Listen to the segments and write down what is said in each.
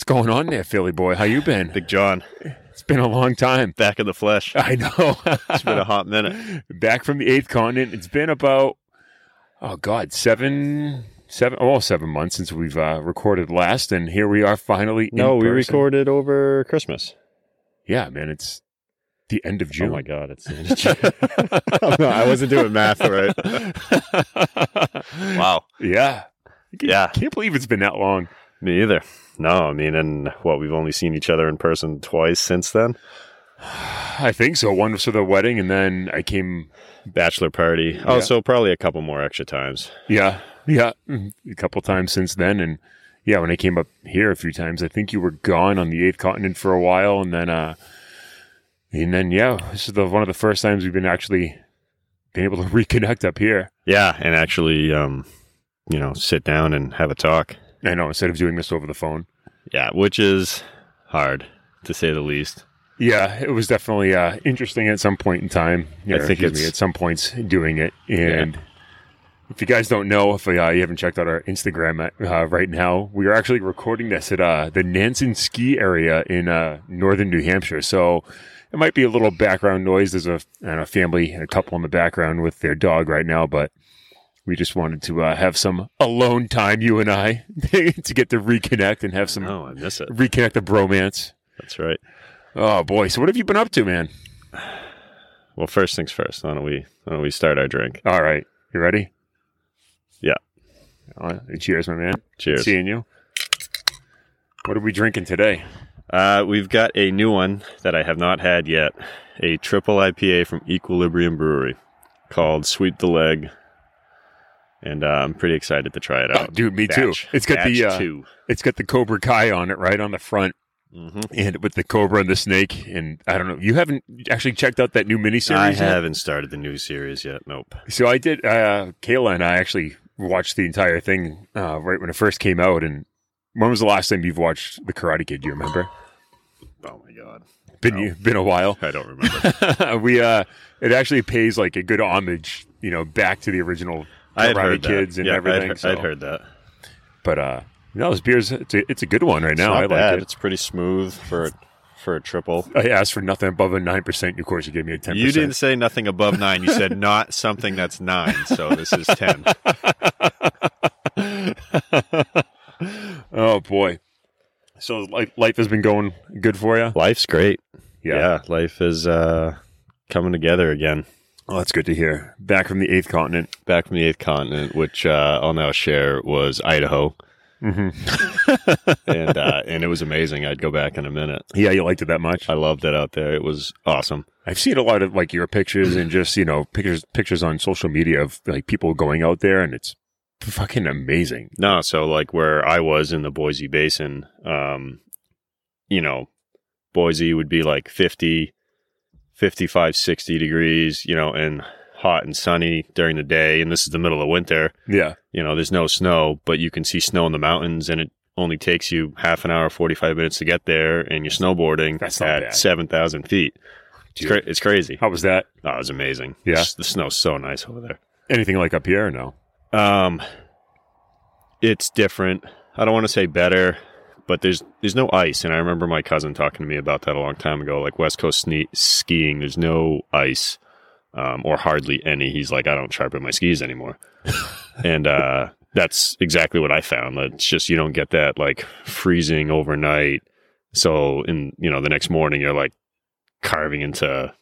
What's going on there, Philly boy? How you been? Big John, It's been a long time. back in the flesh. I know. It's been a hot minute. Back from the eighth continent. It's been about oh god, seven, seven, almost seven months since we've uh, recorded last, and here we are finally. in No, we person. recorded over Christmas. Yeah, man, it's the end of June. Oh my God, it's the end of June. No, I wasn't doing math right. wow. Yeah. Yeah, Can't believe it's been that long. me either. No, I mean, and what we've only seen each other in person twice since then. I think so. One was for the wedding, and then I came. Bachelor party. Yeah. Oh, so probably a couple more extra times. Yeah, yeah, mm, a couple times since then, and yeah, when I came up here a few times, I think you were gone on the eighth continent for a while, and then, uh, and then yeah, this is the one of the first times we've been actually been able to reconnect up here. Yeah, and actually, um, you know, sit down and have a talk. I know instead of doing this over the phone. Yeah, which is hard to say the least. Yeah, it was definitely uh, interesting at some point in time. I I think it's- me, at some points doing it. And if you guys don't know, if uh, you haven't checked out our Instagram uh, right now, we are actually recording this at uh, the Nansen Ski Area in uh, northern New Hampshire. So it might be a little background noise. There's a, know, family, a couple in the background with their dog right now, but we just wanted to uh, have some alone time, you and I, to get to reconnect and have some Oh, I miss it. reconnect the bromance. That's right. Oh boy! So what have you been up to, man? Well, first things first. Why don't we why don't we start our drink? All right, you ready? Yeah. Uh, cheers, my man. Cheers. Seeing you. What are we drinking today? Uh, we've got a new one that I have not had yet. A triple IPA from Equilibrium Brewery called Sweep the Leg. And uh, I'm pretty excited to try it Oh, out. dude, me too. It's got the uh, two. it's got the Cobra Kai on it, right on the front, hmm and with the Cobra and the snake. And I don't know. You haven't actually checked out that new miniseries? I yet? haven't started the new series yet. Nope. So I did. Uh, Kayla and I actually watched the entire thing uh, right when it first came out. And when was the last time you've watched The Karate Kid? Do you remember? Oh my god. Been No. you been a while. I don't remember. we uh it actually pays like a good homage you know back to the original I had heard kids that. and yeah, everything I'd, so- I'd heard that. but uh no this beer's it's a, it's a good one right now it's i not like bad. it It's pretty smooth for for a triple. i asked for nothing above a 9% of course you gave me a 10% You didn't say nothing above nine. You said not something that's nine. So this is ten. oh boy so like life has been going good for you Life's great. yeah, yeah life is uh, coming together again. Oh, that's good to hear back from the eighth continent Back from the eighth continent, which uh, I'll now share was Idaho, hmm and uh, and it was amazing. I'd go back in a minute. yeah you liked it that much I loved it out there. It was awesome. I've seen a lot of like your pictures and just you know pictures pictures on social media of like people going out there and it's fucking amazing. No, so like where I was in the Boise Basin, um, you know, Boise would be like 50, 55, 60 degrees, you know, and hot and sunny during the day. And this is the middle of winter. Yeah, you know, there's no snow, but you can see snow in the mountains and it only takes you half an hour, 45 minutes to get there and you're snowboarding That's at 7,000 feet. It's, cra- it's crazy. how was that? Oh, it was amazing. Yeah. It's- The snow's so nice over there. Anything like up here or no? Um, it's different. I don't want to say better, but there's there's no ice, and I remember my cousin talking to me about that a long time ago. Like West Coast sne- skiing, there's no ice, um, or hardly any. He's like, I don't sharpen my skis anymore, and uh, that's exactly what I found. It's just you don't get that like freezing overnight. So in you know the next morning you're like carving into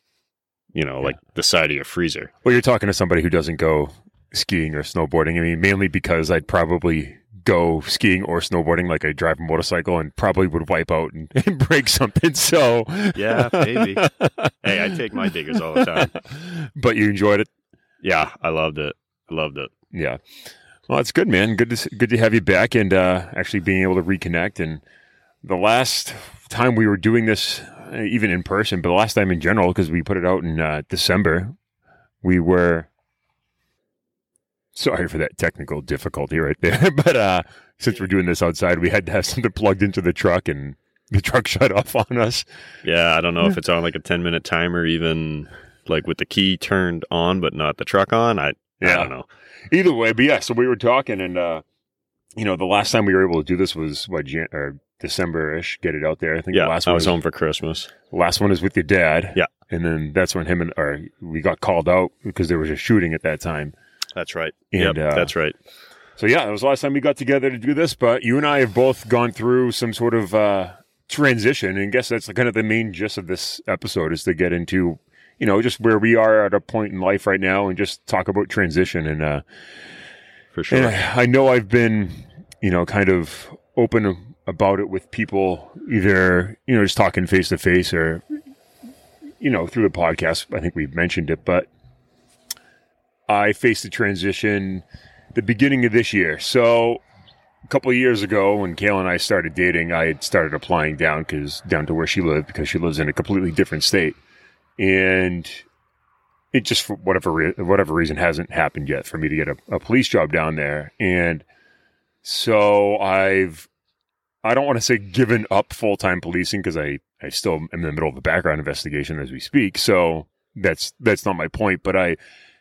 you know like the side of your freezer. Well, you're talking to somebody who doesn't go skiing or snowboarding. I mean, mainly because I'd probably go skiing or snowboarding like I drive a motorcycle and probably would wipe out and, and break something. So Yeah, maybe. hey, I take my diggers all the time. but you enjoyed it. Yeah, I loved it. I loved it. Yeah. Well, it's good, man. Good to good to have you back and uh, actually being able to reconnect. And the last time we were doing this, uh, even in person, but the last time in general, because we put it out in uh, December, we were. Sorry for that technical difficulty right there, but uh, since we're doing this outside, we had to have something plugged into the truck, and the truck shut off on us. Yeah, I don't know if it's on like a 10 minute timer, even like with the key turned on, but not the truck on. I, I don't know. Either way, but yeah, so we were talking, and uh, you know, the last time we were able to do this was what Jan- or December ish, get it out there. I think Yeah, the last I one was home for Christmas. last one is with your dad. Yeah. and then that's when him and or we got called out because there was a shooting at that time. That's right. And, yep, uh, that's right. So yeah, that was the last time we got together to do this. But you and I have both gone through some sort of uh, transition, and I guess that's kind of the main gist of this episode is to get into, you know, just where we are at a point in life right now, and just talk about transition. And uh, For sure. and I, I know I've been, you know, kind of open about it with people, either you know, just talking face to face or, you know, through the podcast. I think we've mentioned it, but I faced the transition the beginning of this year. So a couple of years ago, when Kayla and I started dating, I had started applying down because down to where she lived because she lives in a completely different state, and it just for whatever re- whatever reason hasn't happened yet for me to get a, a police job down there. And so I've I don't want to say given up full time policing because I I still am in the middle of a background investigation as we speak. So that's that's not my point, but I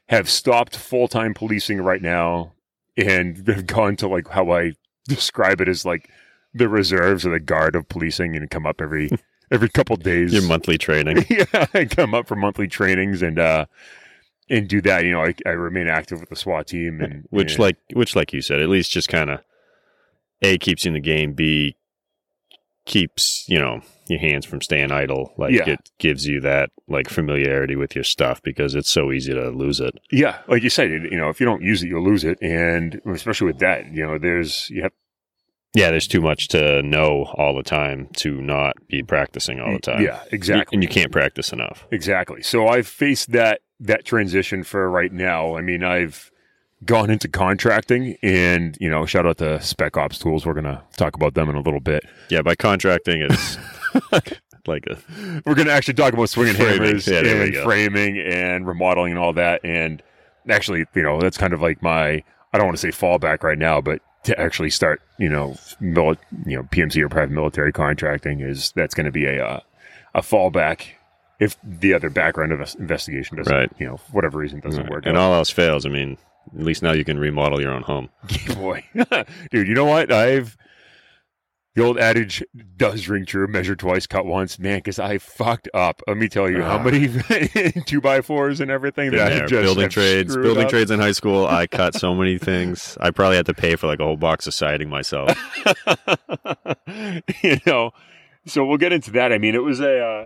have stopped full time policing right now and have gone to like how I describe it as like the reserves or the guard of policing and come up every every couple days. Your monthly training. yeah, I come up for monthly trainings and uh and do that. You know, I, I remain active with the SWAT team and which and- like which like you said at least just kind of a keeps you in the game b keeps you know your hands from staying idle like Yeah. it gives you that like familiarity with your stuff because it's so easy to lose it yeah, like you said, you know, if you don't use it, you'll lose it, and especially with that, you know, there's you have yeah there's too much to know all the time to not be practicing all the time yeah, exactly. and you can't practice enough Exactly. So I've faced that that transition for right now. I mean, I've gone into contracting, and you know, shout out to Spec Ops Tools. We're gonna talk about them in a little bit. yeah by contracting it's like a We're gonna actually talk about swinging Framing. hammers Yeah, and framing and remodeling and all that. And actually, you know, that's kind of like my I don't want to say fallback right now, but to actually start, you know, mili- you know, PMC or private military contracting is that's going to be a uh, a fallback if the other background invest- investigation doesn't, Right. you know, for whatever reason doesn't work. and out. all else fails i mean at least now you can remodel your own home boy, dude, you know what? I've the old adage does ring true: measure twice, cut once. Man, because I fucked up. Let me tell you how Ah. many two by fours and everything that I just building trades, building up. trades in high school. I cut so many things. I probably had to pay for like a whole box of siding myself. you know, so we'll get into that. I mean, it was a uh,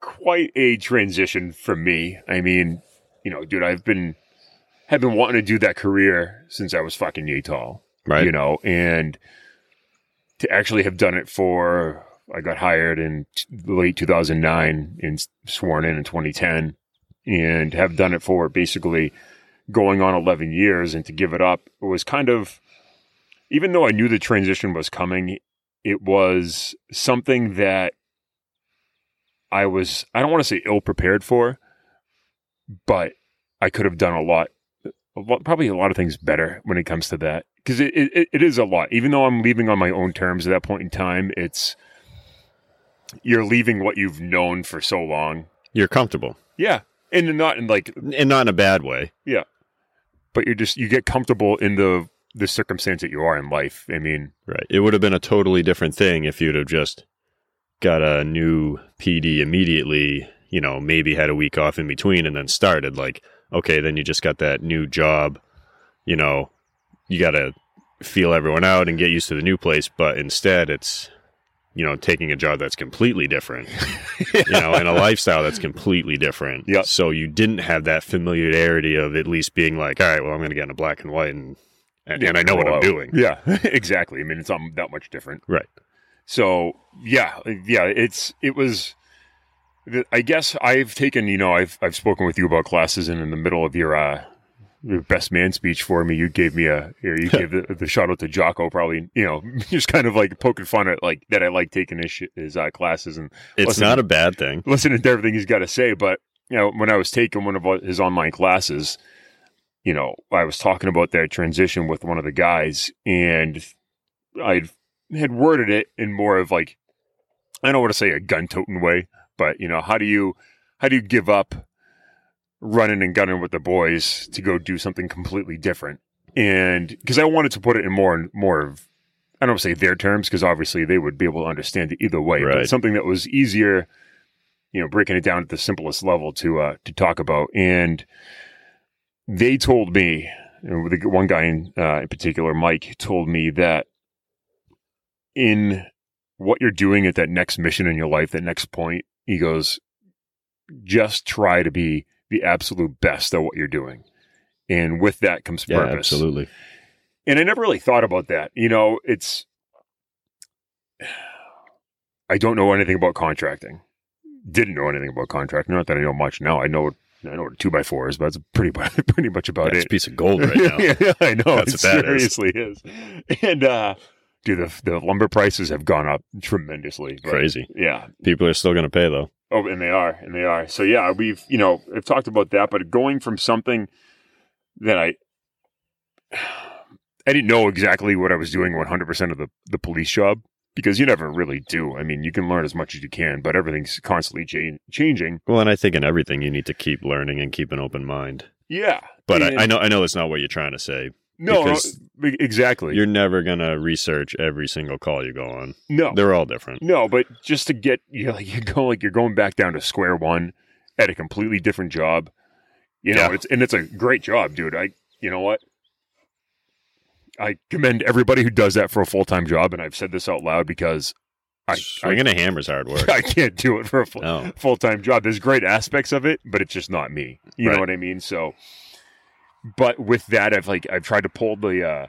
quite a transition for me. I mean, you know, dude, I've been have been wanting to do that career since I was fucking yay tall. Right? you know, and to actually have done it for, I got hired in t- late 2009 and sworn in in 2010 and have done it for basically going on 11 years and to give it up it was kind of, even though I knew the transition was coming, it was something that I was, I don't want to say ill prepared for, but I could have done a lot, probably a lot of things better when it comes to that because it, it it is a lot. Even though I'm leaving on my own terms at that point in time, it's you're leaving what you've known for so long. You're comfortable, Yeah, and not in like, and not in a bad way. Yeah, but you're just you get comfortable in the the circumstance that you are in life. I mean, Right? It would have been a totally different thing if you'd have just got a new PD immediately. You know, maybe had a week off in between and then started. Like, okay, then you just got that new job. You know, you got to feel everyone out and get used to the new place. But instead, it's you know taking a job that's completely different. you know, and a lifestyle that's completely different. Yep. So you didn't have that familiarity of at least being like, all right, well, I'm going to get into black and white and and, and I know what I'm doing. Yeah, exactly. I mean, it's not that much different. Right. So yeah, yeah, it's it was. I guess I've taken, you know, I've I've spoken with you about classes, and in the middle of your uh, your best man speech for me, you gave me a, you gave the, the shout out to Jocko, probably, you know, just kind of like poking fun at like that I like taking his his uh, classes and It's not a bad thing. listening to everything he's got to say. But you know, when I was taking one of his online classes, you know, I was talking about that transition with one of the guys, and I had worded it in more of like I don't want to say a gun toting way, but you know, how do you how do you give up running and gunning with the boys to go do something completely different? And because I wanted to put it in more and more of I don't say their terms because obviously they would be able to understand it either way, but something that was easier, you know, breaking it down at the simplest level to uh, to talk about. And they told me, and the one guy in, uh, in particular, Mike, told me that in what you're doing at that next mission in your life, that next point, he goes, just try to be the absolute best at what you're doing. And with that comes Yeah, purpose. absolutely. And I never really thought about that. You know, it's, I don't know anything about contracting. Didn't know anything about contracting. Not that I know much now. I know, I know what a two by four is, but it's pretty, pretty much about That's it. a piece of gold right now. yeah, I know. That's it what that is. seriously is. And, uh, dude, the, the lumber prices have gone up tremendously. but- Crazy. Yeah. People are still going to pay though. Oh, and they are, and they are. So yeah, we've you know I've talked about that, but going from something that I I didn't know exactly what I was doing 100 percent of the the police job because you never really do. I mean, you can learn as much as you can, but everything's constantly cha- changing. Well, and I think in everything you need to keep learning and keep an open mind. Yeah, But And- I, I know I know that's not what you're trying to say. No, no exactly. You're never going to research every single call you go on. No, They're all different. No, but just to get you know, you go like you're going back down to square one at a completely different job. You know, Yeah. it's and it's a great job, dude. I you know what? I commend everybody who does that for a full time job, and I've said this out loud because I I, Swinging a hammer's hard work. I can't do it for a full No. full time job. There's great aspects of it, but it's just not me. You know what I mean? So, but with that, I've like I've tried to pull the. uh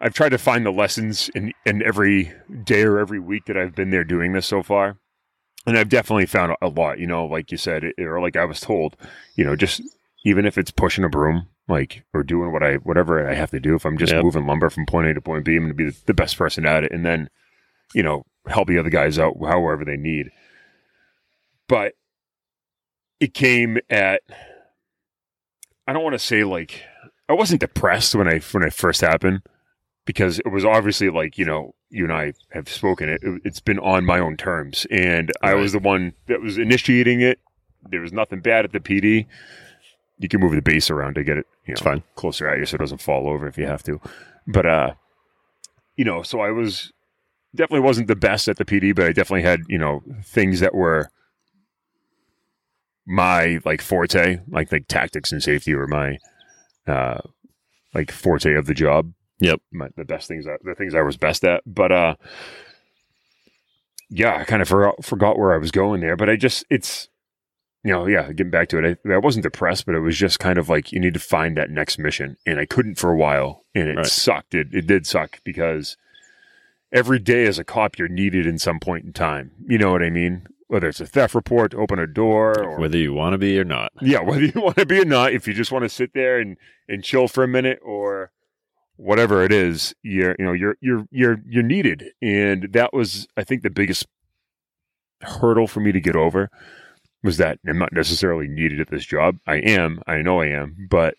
I've tried to find the lessons in in every day or every week that I've been there doing this so far, and I've definitely found a lot. You know, like you said, it, or like I was told, you know, just even if it's pushing a broom, like or doing what I whatever I have to do. If I'm just Yep. moving lumber from point A to point B, I'm going to be the, the best person at it, and then you know help the other guys out however they need. But it came at I don't want to say like I wasn't depressed when I when it first happened because it was obviously like you know you and I have spoken it, it it's been on my own terms and I was the one that was initiating it. There was nothing bad at the PD you can move the base around to get it you know It's fine. closer at you so it doesn't fall over if you have to. But uh you know so I was definitely wasn't the best at the PD but I definitely had you know things that were my like forte like like tactics and safety were my uh like forte of the job. Yep. my, the best things I, the things I was best at. But uh yeah I kind of forgot forgot where I was going there. But I just it's you know yeah getting back to it I, I wasn't depressed but it was just kind of like you need to find that next mission. And I couldn't for a while. And it Right. sucked. It it did suck because every day as a cop you're needed in some point in time. You know what I mean whether it's a theft report to open a door or Whether you want to be or not. yeah, whether you want to be or not, if you just want to sit there and, and chill for a minute or whatever it is, you're you know you're you're you're you're needed, and that was I think the biggest hurdle for me to get over was that I'm not necessarily needed at this job. I am, I know I am, but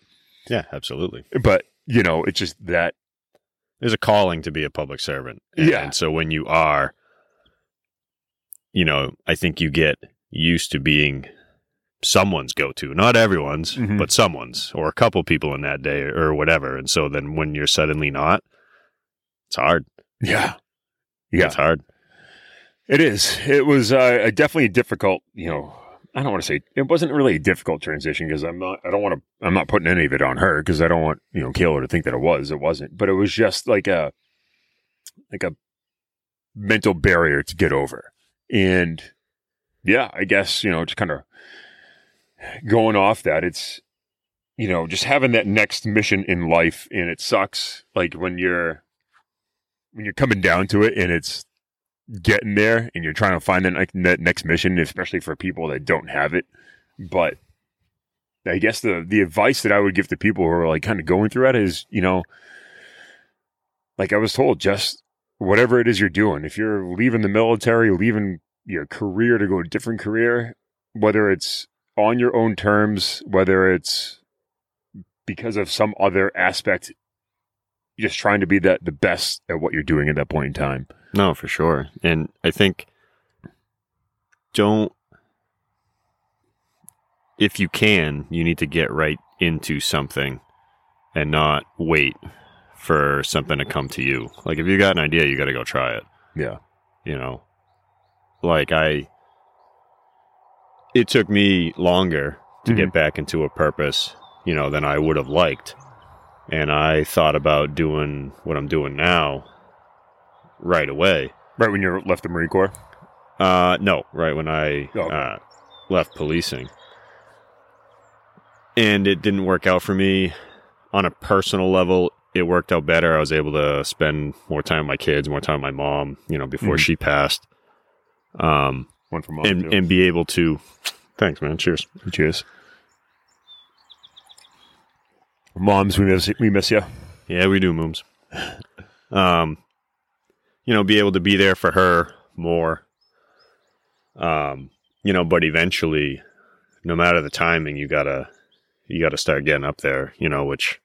Yeah, absolutely. but you know it's just that There's a calling to be a public servant. And, Yeah. And so when you are, you know, I think you get used to being someone's go to, not everyone's, Mhm. but someone's, or a couple people in that day or whatever. And so then when you're suddenly not, it's hard. yeah yeah It's hard. It is. It was uh, a definitely difficult, you know, I don't want to say it wasn't really a difficult transition because I'm not, I don't want to, I'm not putting any of it on her because I don't want, you know, Kayla to think that it was. It wasn't, but it was just like a, like a mental barrier to get over. And yeah, I guess, you know, just kind of going off that, it's, you know, just having that next mission in life and it sucks. Like when you're, when you're coming down to it and it's, getting there and you're trying to find that next mission, especially for people that don't have it. But I guess the the advice that I would give to people who are like kind of going through that is, you know, like I was told, just whatever it is you're doing, if you're leaving the military, leaving your career to go a different career, whether it's on your own terms, whether it's because of some other aspect, you're just trying to be that the best at what you're doing at that point in time. No, for sure. And I think don't if you can, you need to get right into something and not wait for something to come to you. Like if you got an idea, you got to go try it. Yeah. You know, like I, it took me longer to Mhm. get back into a purpose, you know, than I would have liked. And I thought about doing what I'm doing now right away. Right when you left the Marine Corps. Uh, no, right when I Oh, okay. uh, left policing, and it didn't work out for me on a personal level. It worked out better. I was able to spend more time with my kids, more time with my mom. You know, before Mhm. she passed, um, One for mom. and and be able to. Thanks, man. Cheers. Cheers. Moms, we miss we miss you. Yeah, we do, Mooms. Um, you know, be able to be there for her more. Um, you know, but eventually, no matter the timing, you gotta you gotta start getting up there. You know, which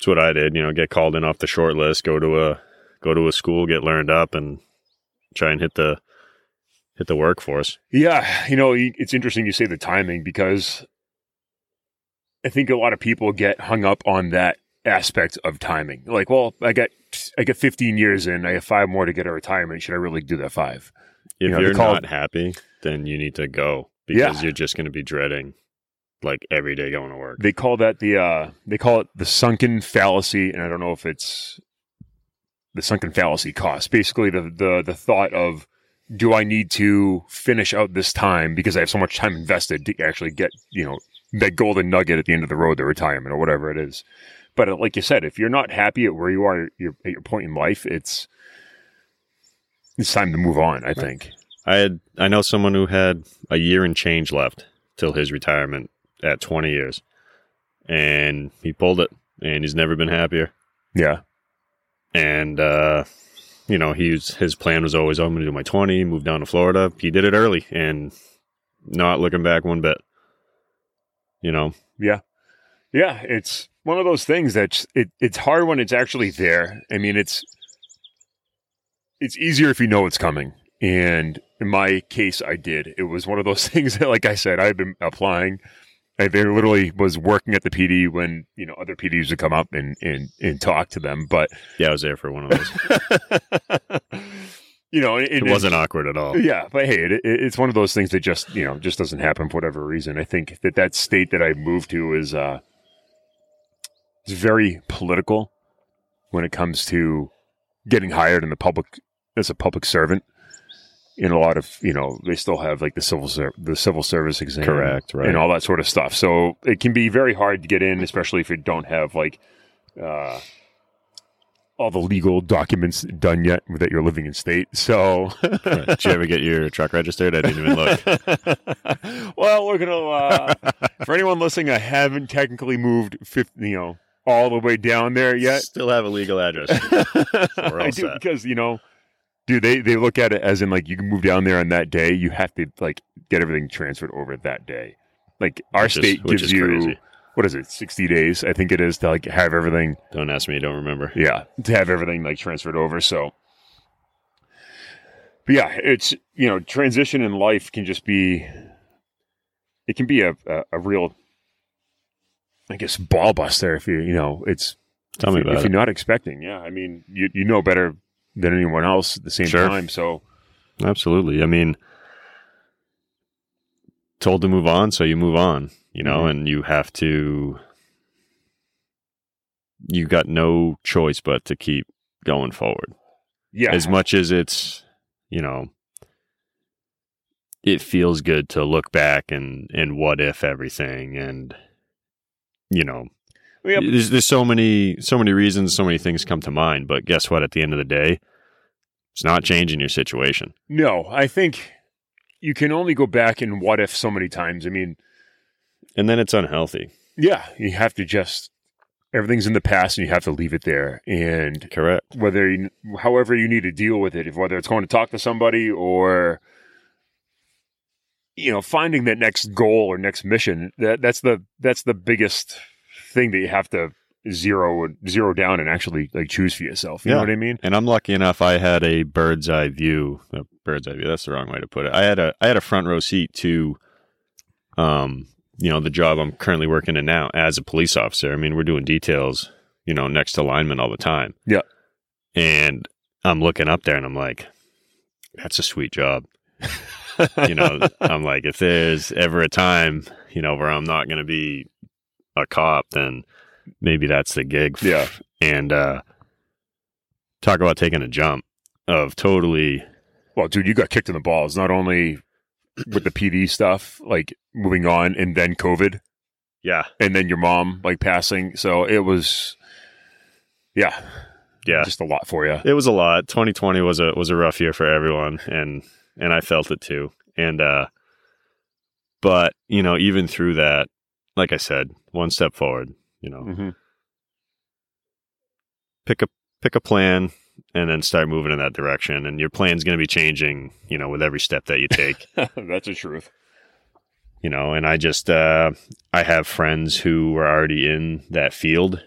it's what I did. You know, get called in off the short list, go to a go to a school, get learned up, and try and hit the hit the workforce. Yeah, you know, it's interesting you say the timing because I think a lot of people get hung up on that aspect of timing. Like, well, I got I got 15 years in, I have five more to get a retirement. Should I really do that five? If you know, call not happy, then you need to go Yeah. because you're just going to be dreading like every day going to work. They call that the uh they call it the sunken fallacy, and I don't know if it's the sunken fallacy cost. Basically, the the the thought of do I need to finish out this time because I have so much time invested to actually get you know that golden nugget at the end of the road, the retirement or whatever it is. But uh, like you said, if you're not happy at where you are you're, at your point in life, it's it's time to move on. I think. I had I know someone who had a year and change left till his retirement at 20 years, and he pulled it, and he's never been happier. Yeah. And uh, you know, he's his plan was always, "Oh, I'm going to do my 20, move down to Florida. He did it early, and not looking back one bit. You know, Yeah, Yeah. it's one of those things that's it, it's hard when it's actually there. I mean, it's it's easier if you know it's coming. And in my case, I did. It was one of those things that, like I said, I've been applying. I very literally was working at the PD when you know other PDs would come up and and and talk to them, but yeah, I was there for one of those. you know, it, it wasn't awkward at all. yeah, but hey, it, it, it's one of those things that just you know just doesn't happen for whatever reason. I think that that state that I moved to is uh, is very political when it comes to getting hired in the public as a public servant. In a lot of you know, they still have like the civil ser- the civil service exam, Correct, right. and all that sort of stuff. So it can be very hard to get in, especially if you don't have like. Uh, all the legal documents done yet that you're living in state. So Did you ever get your truck registered? I didn't even look. well, we're gonna. Uh, for anyone listening, I haven't technically moved, 50, you know, all the way down there yet. Still have a legal address. All I do set. because you know, dude, they they look at it as in like you can move down there on that day. You have to like get everything transferred over that day. Like our Which state which gives you crazy. what is it, sixty days? I think it is to like have everything. Don't ask me. I don't remember. Yeah, to have everything like transferred over. So, but yeah, it's you know, transition in life can just be, it can be a a, a real, I guess, ball buster if you you know it's Tell me if, about if it. you're not expecting. Yeah, I mean, you you know better than anyone else at the same Sure. time. So Absolutely. I mean, told to move on, so you move on, you know, Mhm. and you have to, you got no choice but to keep going forward. yeah, As much as it's, you know, it feels good to look back and, and what if everything and, you know, There's, there's so many, so many reasons, so many things come to mind, but guess what? At the end of the day, it's not changing your situation. no, I think you can only go back and what if so many times. I mean, And then it's unhealthy. yeah, you have to just everything's in the past and you have to leave it there and Correct. whether you, however you need to deal with it if whether it's going to talk to somebody or you know finding that next goal or next mission that that's the that's the biggest thing that you have to zero zero down and actually like choose for yourself you know what i mean And I'm lucky enough. I had a bird's eye view. uh, bird's eye view. That's the wrong way to put it. I had a I had a front row seat to, um, you know, the job I'm currently working in now as a police officer. I mean, we're doing details, you know, next to linemen all the time. Yeah. And I'm looking up there and I'm like, that's a sweet job. you know, I'm like, if there's ever a time, you know, where I'm not going to be a cop, then maybe that's the gig. Yeah. And uh, talk about taking a jump of totally. Well, dude, you got kicked in the balls, not only with the PD stuff, like moving on, and then COVID, Yeah. and then your mom like passing. So it was, yeah, Yeah. just a lot for you. It was a lot. 2020 was a was a rough year for everyone, and and I felt it too. And uh, but you know, even through that, like I said, one step forward. You know, hmm pick a pick a plan, and then start moving in that direction. And your plan's going to be changing. You know, with every step that you take. That's the truth. you know and i just uh i have friends who were already in that field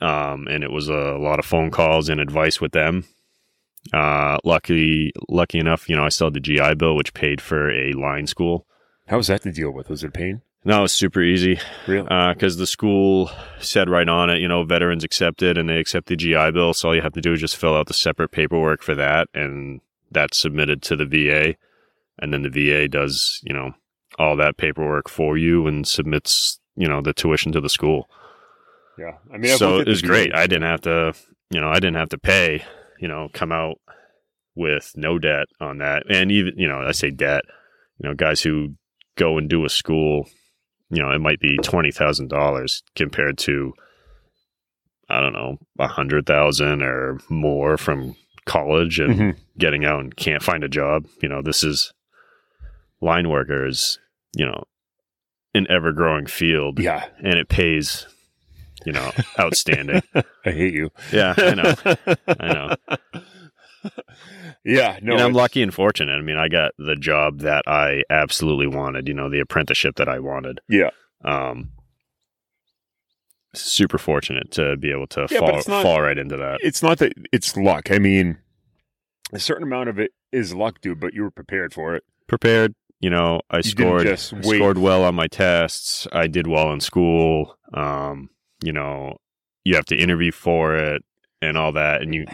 um and it was a lot of phone calls and advice with them uh lucky lucky enough you know i still had the gi bill which paid for a line school How was that to deal with? Was it pain? No was super easy. Really? Uh, because the school said right on it you know veterans accepted and they accept the gi bill. So all you have to do is just fill out the separate paperwork for that and that's submitted to the va and then the va does you know all that paperwork for you and submits you know the tuition to the school. Yeah. I mean, I've so it was great. I didn't have to you know i didn't have to pay you know come out with no debt on that. And even you know i say debt you know guys who go and do a school you know it might be $20000 compared to i don't know a hundred thousand or more from college and Mhm. getting out and can't find a job. You know this is line workers you know an ever growing field Yeah, and it pays you know outstanding. I hate you. yeah i know. I know yeah, no, and i'm lucky and fortunate i mean i got the job that i absolutely wanted you know the apprenticeship that i wanted Yeah, um super fortunate to be able to Yeah, fall, not- fall right into that it's not that it's luck. I mean, a certain amount of it is luck, dude. But you were prepared for it. prepared you know i You scored just I wait. scored well on my tests i did well in school um you know you have to interview for it and all that and you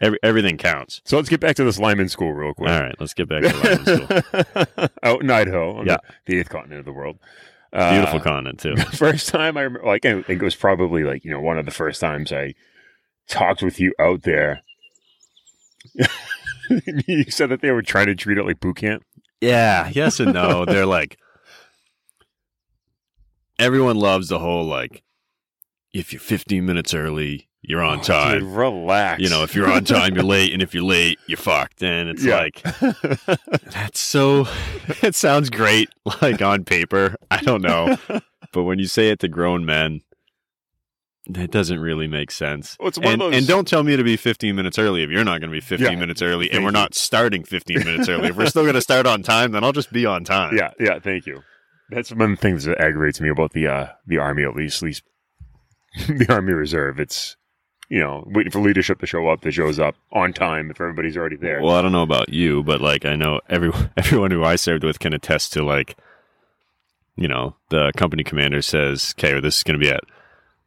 every, everything counts So let's get back to this lineman school real quick. all right let's get back to lineman school Out in Idaho, on Yeah. the, eighth continent of the world. Uh, beautiful continent too first time I remember, like, I think it was probably like, you know, one of the first times I talked with you out there. you said that they were trying to treat it like boot camp. Yeah, yes and no. They're like everyone loves the whole like if you're 15 minutes early, you're on Oh, time. dude, relax. You know, if you're on time, you're late, and if you're late, you're fucked. And it's Yeah. like that's so. It sounds great, like on paper. I don't know, but when you say it to grown men, that doesn't really make sense. Well, it's one of and, those- and don't tell me to be 15 minutes early if you're not going to be 15 Yeah. minutes early, Thank and we're you. not starting 15 minutes early. If we're still going to start on time, then I'll just be on time. yeah, yeah. Thank you. That's one of the things that aggravates me about the uh, the army, at least, at least the army reserve. It's you know waiting for leadership to show up that shows up on time if everybody's already there. Well, I don't know about you, but like I know every everyone who I served with can attest to like, you know, the company commander says, "Okay, this is going to be at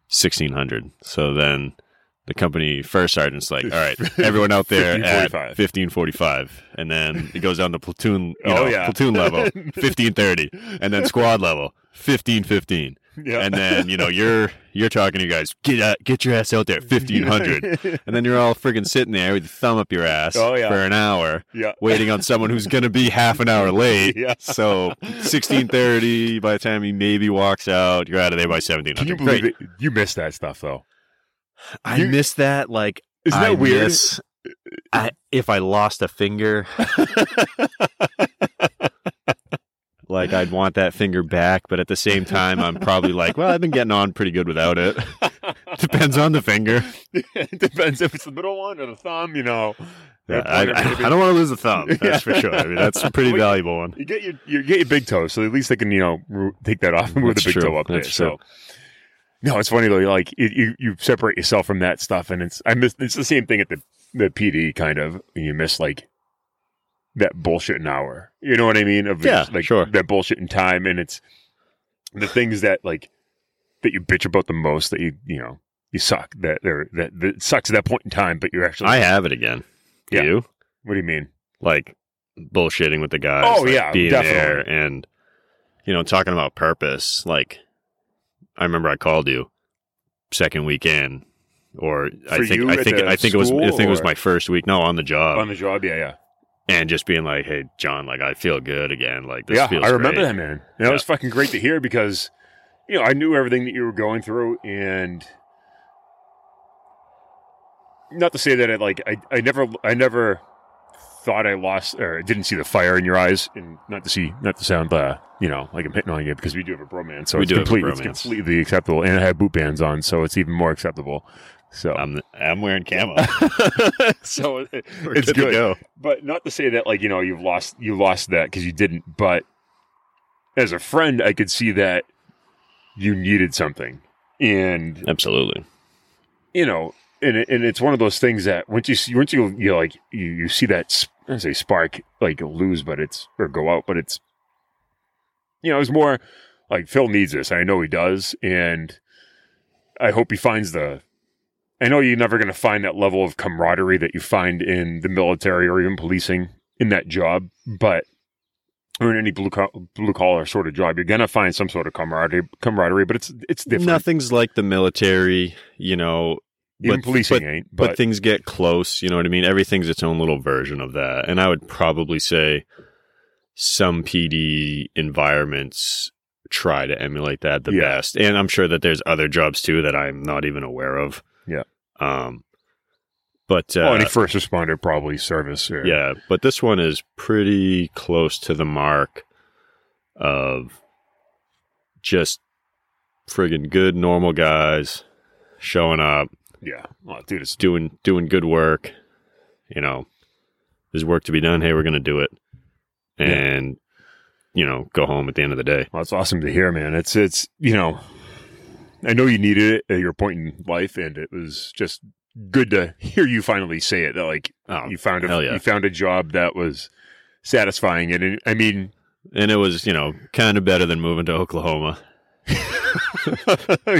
sixteen hundred. So then the company first sergeant's like, "All right, everyone out there at 1545. fifteen forty-five, and then it goes down to platoon, you Oh, know, yeah. platoon level fifteen thirty, and then squad level fifteen fifteen, yeah. and then you know you're you're talking to you guys, get out, get your ass out there fifteen hundred. And then you're all friggin' sitting there with your thumb up your ass Oh, yeah. for an hour, yeah. waiting on someone who's going to be half an hour late. Yeah. So 16:30 by the time he maybe walks out, you're out of there by 1700. Can you Great. You missed that stuff though. I You- miss that. Like, Isn't that I weird? miss- I, if I lost a finger, like I'd want that finger back, but at the same time, I'm probably like, well, I've been getting on pretty good without it. Depends on the finger. it depends if it's the middle one or the thumb. You know. Yeah, I, I. I don't want to lose a thumb. That's Yeah. for sure. I mean, that's a pretty Wait. valuable one. You get your you get your big toe, so at least they can you know take that off and move the big true. toe up That's there. true. So no, it's funny though. Like it, you you separate yourself from that stuff, and it's I miss it's the same thing at the the PD kind of. You miss like that bullshit an hour. You know what I mean? Of Yeah, like sure. that bullshit in time, and it's the things that like that you bitch about the most that you you know you suck. That there that, that sucks at that point in time, but you're actually. I have it again. Do Yeah. you? what do you mean? Like bullshitting with the guys. Oh, like, yeah, being definitely. there and you know talking about purpose. Like I remember I called you second weekend, or I For think I think I think it was I think it was my first week. No, on the job, On the job, yeah, yeah, and just being like, "Hey, John, like I feel good again. Like this yeah. feels I remember great. that man. And that was fucking great to hear because you know I knew everything that you were going through, and not to say that I like I, I never I never thought I lost or didn't see the fire in your eyes, and not to see not to sound uh, you know like I'm hitting on you because we do have a bromance, so We it's do complete, it's completely acceptable, and I have boot bands on, so it's even more acceptable. So I'm I'm wearing camo. so it- it's good good. go. But not to say that like you know you've lost you lost that because you didn't. But as a friend, I could see that you needed something, and Absolutely. you know, and it, and it's one of those things that once you see, once you you like you, you see that I say spark like lose, but it's or go out, but it's you know it's more like Phil needs this. I know he does, and I hope he finds the. I know you're never going to find that level of camaraderie that you find in the military or even policing in that job, but or in any blue co- blue collar sort of job, you're going to find some sort of camaraderie. Camaraderie, but it's it's different. Nothing's like the military, you know. Even but- policing but- ain't. but, But, things get close you know what i mean everything's its own little version of that and i would probably say some pd environments try to emulate that the Yeah. best and i'm sure that there's other jobs too that i'm not even aware of Yeah. um but uh, any first responder probably service. Or, yeah but this one is pretty close to the mark of just friggin' good normal guys showing up yeah. Well, dude, it's doing doing good work. You know, there's work to be done. Hey, we're gonna do it, Yeah. and you know, go home at the end of the day. Well, it's awesome to hear, man. It's it's you know, I know you needed it at your point in life, and it was just good to hear you finally say it. That like Oh, you found a yeah. you found a job that was satisfying, and I mean, and it was you know kind of better than moving to Oklahoma.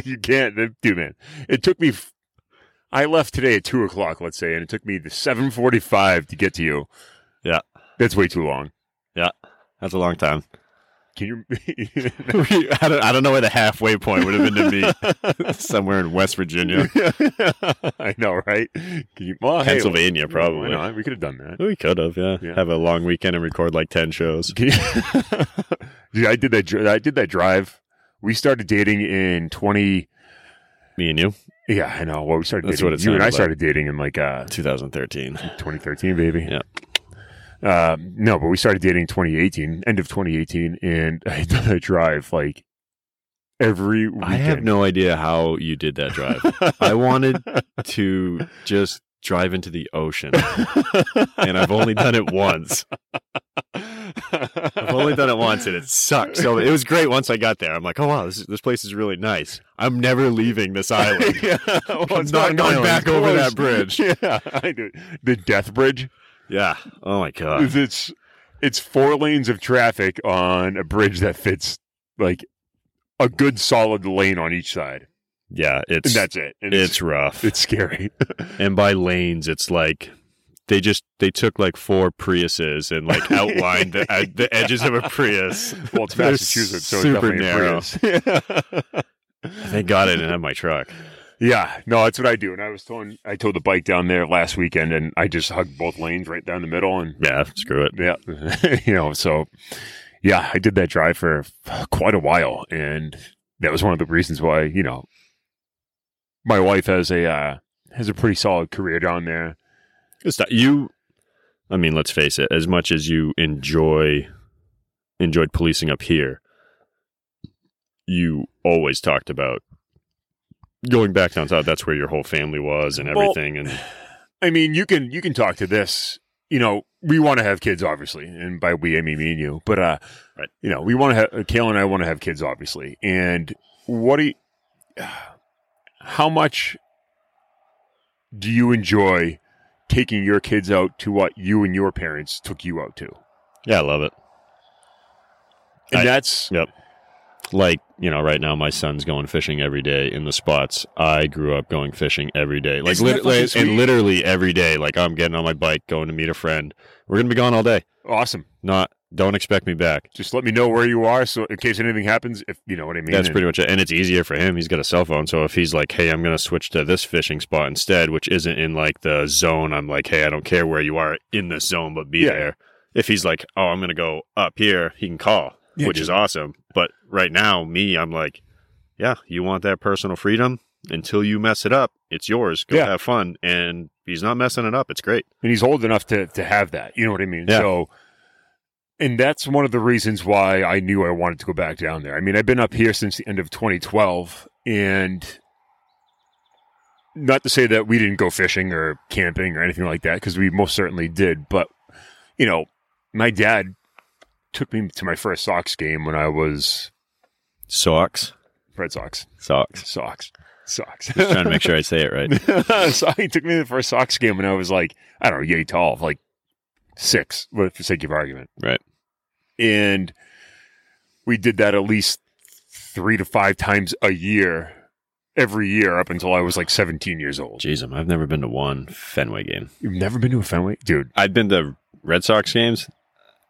you can't, do man. It took me. I left today at two o'clock, let's say, and it took me to seven forty-five to get to you. Yeah. that's way too long. Yeah, that's a long time. Can you? I don't I don't know where the halfway point would have been to me. Somewhere in West Virginia, I know, right? Can you? Well, Pennsylvania, why probably. not? We could have done that. We could have, yeah. Yeah. Have a long weekend and record like ten shows. You- Dude, I did that. I did that drive. We started dating in twenty. Me and you, Yeah, I know. Well, we started. That's dating, what it You and I like. started dating in like uh, 2013. 2013, baby. Yeah. Um, no, but we started dating 2018, end of 2018, and I did that drive like every weekend. I have no idea how you did that drive. I wanted to just drive into the ocean, and I've only done it once. I've only done it once, and it sucked. So it was great once I got there. I'm like, oh wow, this this place is really nice. I'm never leaving this island. yeah, well, I'm it's not going back over that bridge. Yeah, I do. The Death Bridge. Yeah. Oh my god. it's it's four lanes of traffic on a bridge that fits like a good solid lane on each side, Yeah. and It's that's it. And it's rough. it's scary. and by lanes, it's like they just they took like four Priuses and like outlined the, uh, the edges of a Prius. well, it's Massachusetts, so super it's definitely a Prius. Thank God I didn't have my truck. yeah, no, that's what I do. And I was towing, I towed the bike down there last weekend, and I just hugged both lanes right down the middle, and Yeah. Screw it. yeah, you know, so yeah, I did that drive for quite a while, and that was one of the reasons why you know my wife has a uh, has a pretty solid career down there. You, I mean, let's face it. As much as you enjoy enjoyed policing up here, you always talked about going back down south. That's where your whole family was and Well, everything. and I mean, you can you can talk to this. You know, we want to have kids, obviously, and by we I mean me and you. But uh, Right. you know, we want to have Kayla and I want to have kids, obviously. And what do you? How much do you enjoy taking your kids out to what you and your parents took you out to? yeah, I love it. And I- that's Yep. like you know right now my son's going fishing every day in the spots i grew up going fishing every day like Isn't that lit- fucking like- sweet? and literally every day like i'm getting on my bike going to meet a friend we're gonna be gone all day Awesome. not don't expect me back Just let me know where you are, so in case anything happens, if you know what I mean. that's And- pretty much it and it's easier for him he's got a cell phone so if he's like hey i'm gonna switch to this fishing spot instead which isn't in like the zone i'm like hey i don't care where you are in this zone but be Yeah. there if he's like oh i'm gonna go up here he can call Yeah, which just- is awesome. But right now, me, I'm like, yeah, you want that personal freedom until you mess it up. It's yours. Go Yeah. have fun. And he's not messing it up. It's great. and he's old enough to to have that. You know what I mean? Yeah. So, and that's one of the reasons why I knew I wanted to go back down there. I mean, I've been up here since the end of 2012, and not to say that we didn't go fishing or camping or anything like that, because we most certainly did. But you know, my dad took me to my first Sox game when I was Socks. Red Sox, Socks. Sox, Sox. Just trying to make sure I say it right. so he took me to the first Sox game when I was like, I don't know, yay tall, like six, for the sake of argument. Right. And we did that at least three to five times a year, every year up until I was like 17 years old. Jeez, um, I've never been to one Fenway game. You've never been to a Fenway? Dude, I've been to Red Sox games,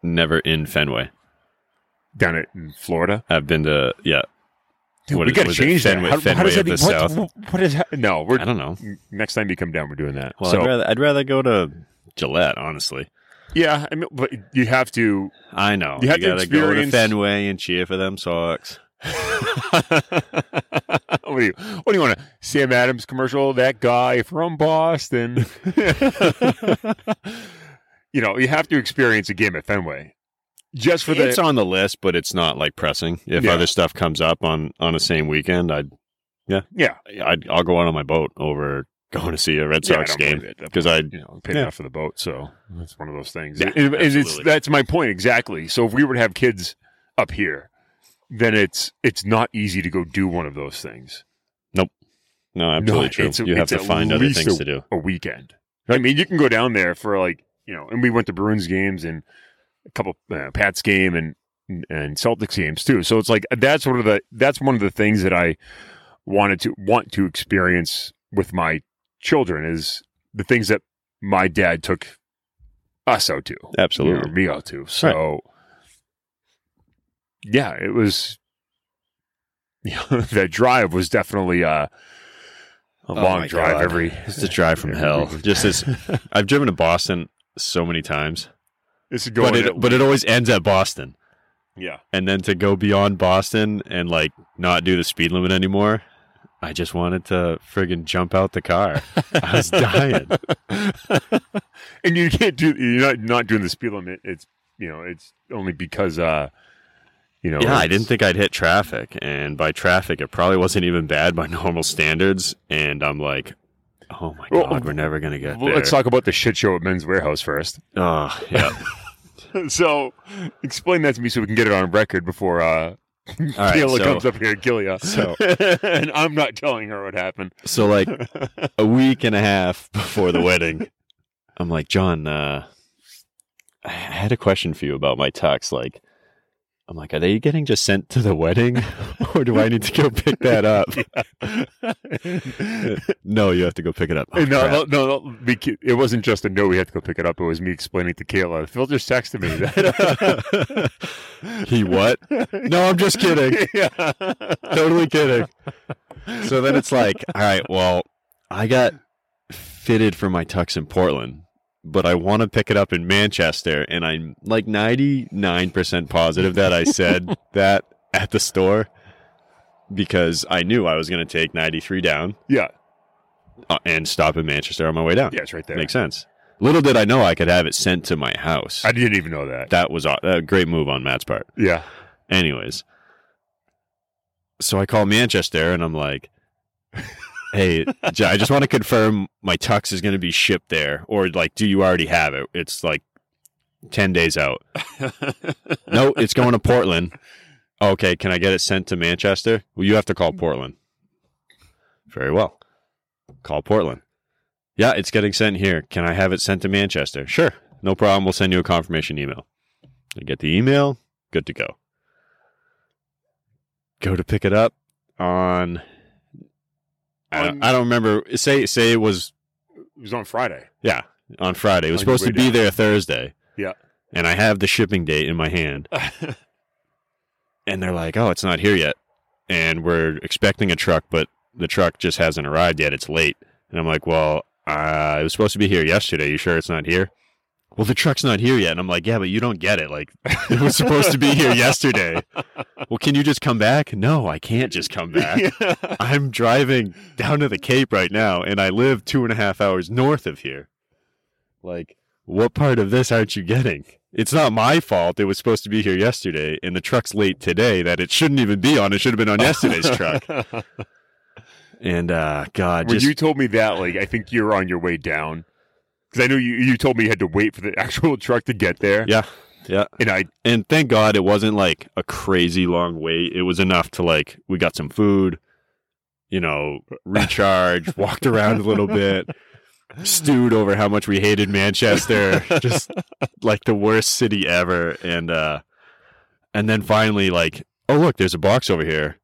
never in Fenway. down at in Florida? I've been to, yeah, Dude, What we got to change. Fenway- How, how Fenway does that of the what, South? What, is that? No, I we're, don't know. next time you come down, we're doing that. Well, so, I'd, rather, I'd rather go to Gillette, honestly. Yeah, I mean, but you have to I know. You have to gotta go to experience- Fenway and cheer for them Sox. what do you what do you want to Sam Adams commercial? That guy from Boston. you know, you have to experience a game at Fenway. Just for the it's on the list, but it's not like pressing. If Yeah. other stuff comes up on on the same weekend, I'd yeah yeah, I'd I'll go out on my boat over going to see a Red Yeah, Sox don't game because I you know paid Yeah. enough for the boat, so that's one of those things. Yeah, And- and it's that's my point exactly. So if we were to have kids up here, then it's it's not easy to go do one of those things. Nope. No absolutely No, true. it's- you have it's to find other things a- to do. a weekend. I mean, you can go down there for like you know, and we went to Bruins games and a couple uh, Pats game and and Celtics games too. So it's like that's one of the that's one of the things that I wanted to want to experience with my children is the things that my dad took us out to, Absolutely. or me out to. So yeah, it was. You know, that drive was definitely uh, a Oh long drive God. every It's a drive from hell. Just as I've driven to Boston so many times, is going. but it but it always ends at Boston. yeah, And then to go beyond Boston and like not do the speed limit anymore, I just wanted to friggin' jump out the car. I was dying. and you can't do. You're not not doing the speed limit. It's you know it's only because uh you know Yeah, I didn't think I'd hit traffic, and by traffic, it probably wasn't even bad by normal standards. And I'm like, oh my Well, god, we're never gonna get Well, there. let's talk about the shit show at Men's Wearhouse first. oh yeah, so explain that to me so we can get it on record before uh all right. Kayla So, comes up here and kill you. so- and I'm not telling her what happened. so like a week and a half before the wedding, I'm like, John, uh, I had a question for you about my tux. Like, I'm like, are they getting just sent to the wedding, or do I need to go pick that up? no, you have to go pick it up. Oh, no, no, no, no, it wasn't just a no. We had to go pick it up. It was me explaining to Kayla. Phil just texted me that. he what? No, I'm just kidding. yeah. totally kidding. So then it's like, all right, well, I got fitted for my tux in Portland, but I want to pick it up in Manchester, and I'm like 99% positive that I said that at the store because I knew I was going to take 93 down Yeah. uh, and stop in Manchester on my way down. Yeah, it's right there. Makes sense. Little did I know I could have it sent to my house. I didn't even know that. that was a a great move on Matt's part. Yeah. Anyways, so I call Manchester and I'm like, "Hey, I just want to confirm my tux is going to be shipped there, or like, do you already have it? It's like ten days out. no, it's going to Portland. Okay, can I get it sent to Manchester? Well, you have to call Portland. Very well. Call Portland. Yeah, it's getting sent here. Can I have it sent to Manchester? Sure, no problem. We'll send you a confirmation email. I get the email. Good to go. go to pick it up on. I, On- don't, I don't remember. Say say it was It was on Friday. yeah on Friday. It was On your supposed to way be down. there Thursday. Yeah. And I have the shipping date in my hand, and they're like, "Oh, it's not here yet," and we're expecting a truck, but the truck just hasn't arrived yet. It's late, and I'm like, "Well, uh, it was supposed to be here yesterday. You sure it's not here?" Well, the truck's not here yet, and I'm like, "Yeah, but you don't get it. Like, it was supposed to be here yesterday. Well, can you just come back? No, I can't just come back. I'm driving down to the Cape right now, and I live two and a half hours north of here. Like, what part of this aren't you getting? It's not my fault. It was supposed to be here yesterday, and the truck's late today that it shouldn't even be on. It should have been on yesterday's truck. And, uh, God, when just, you told me that, like, I think you're on your way down. Because I know you, you told me you had to wait for the actual truck to get there. yeah, yeah. And I, And thank God it wasn't like a crazy long wait. It was enough to like we got some food, you know, recharge, walked around a little bit, stewed over how much we hated Manchester, just like the worst city ever. And uh and then finally like, oh look, there's a box over here.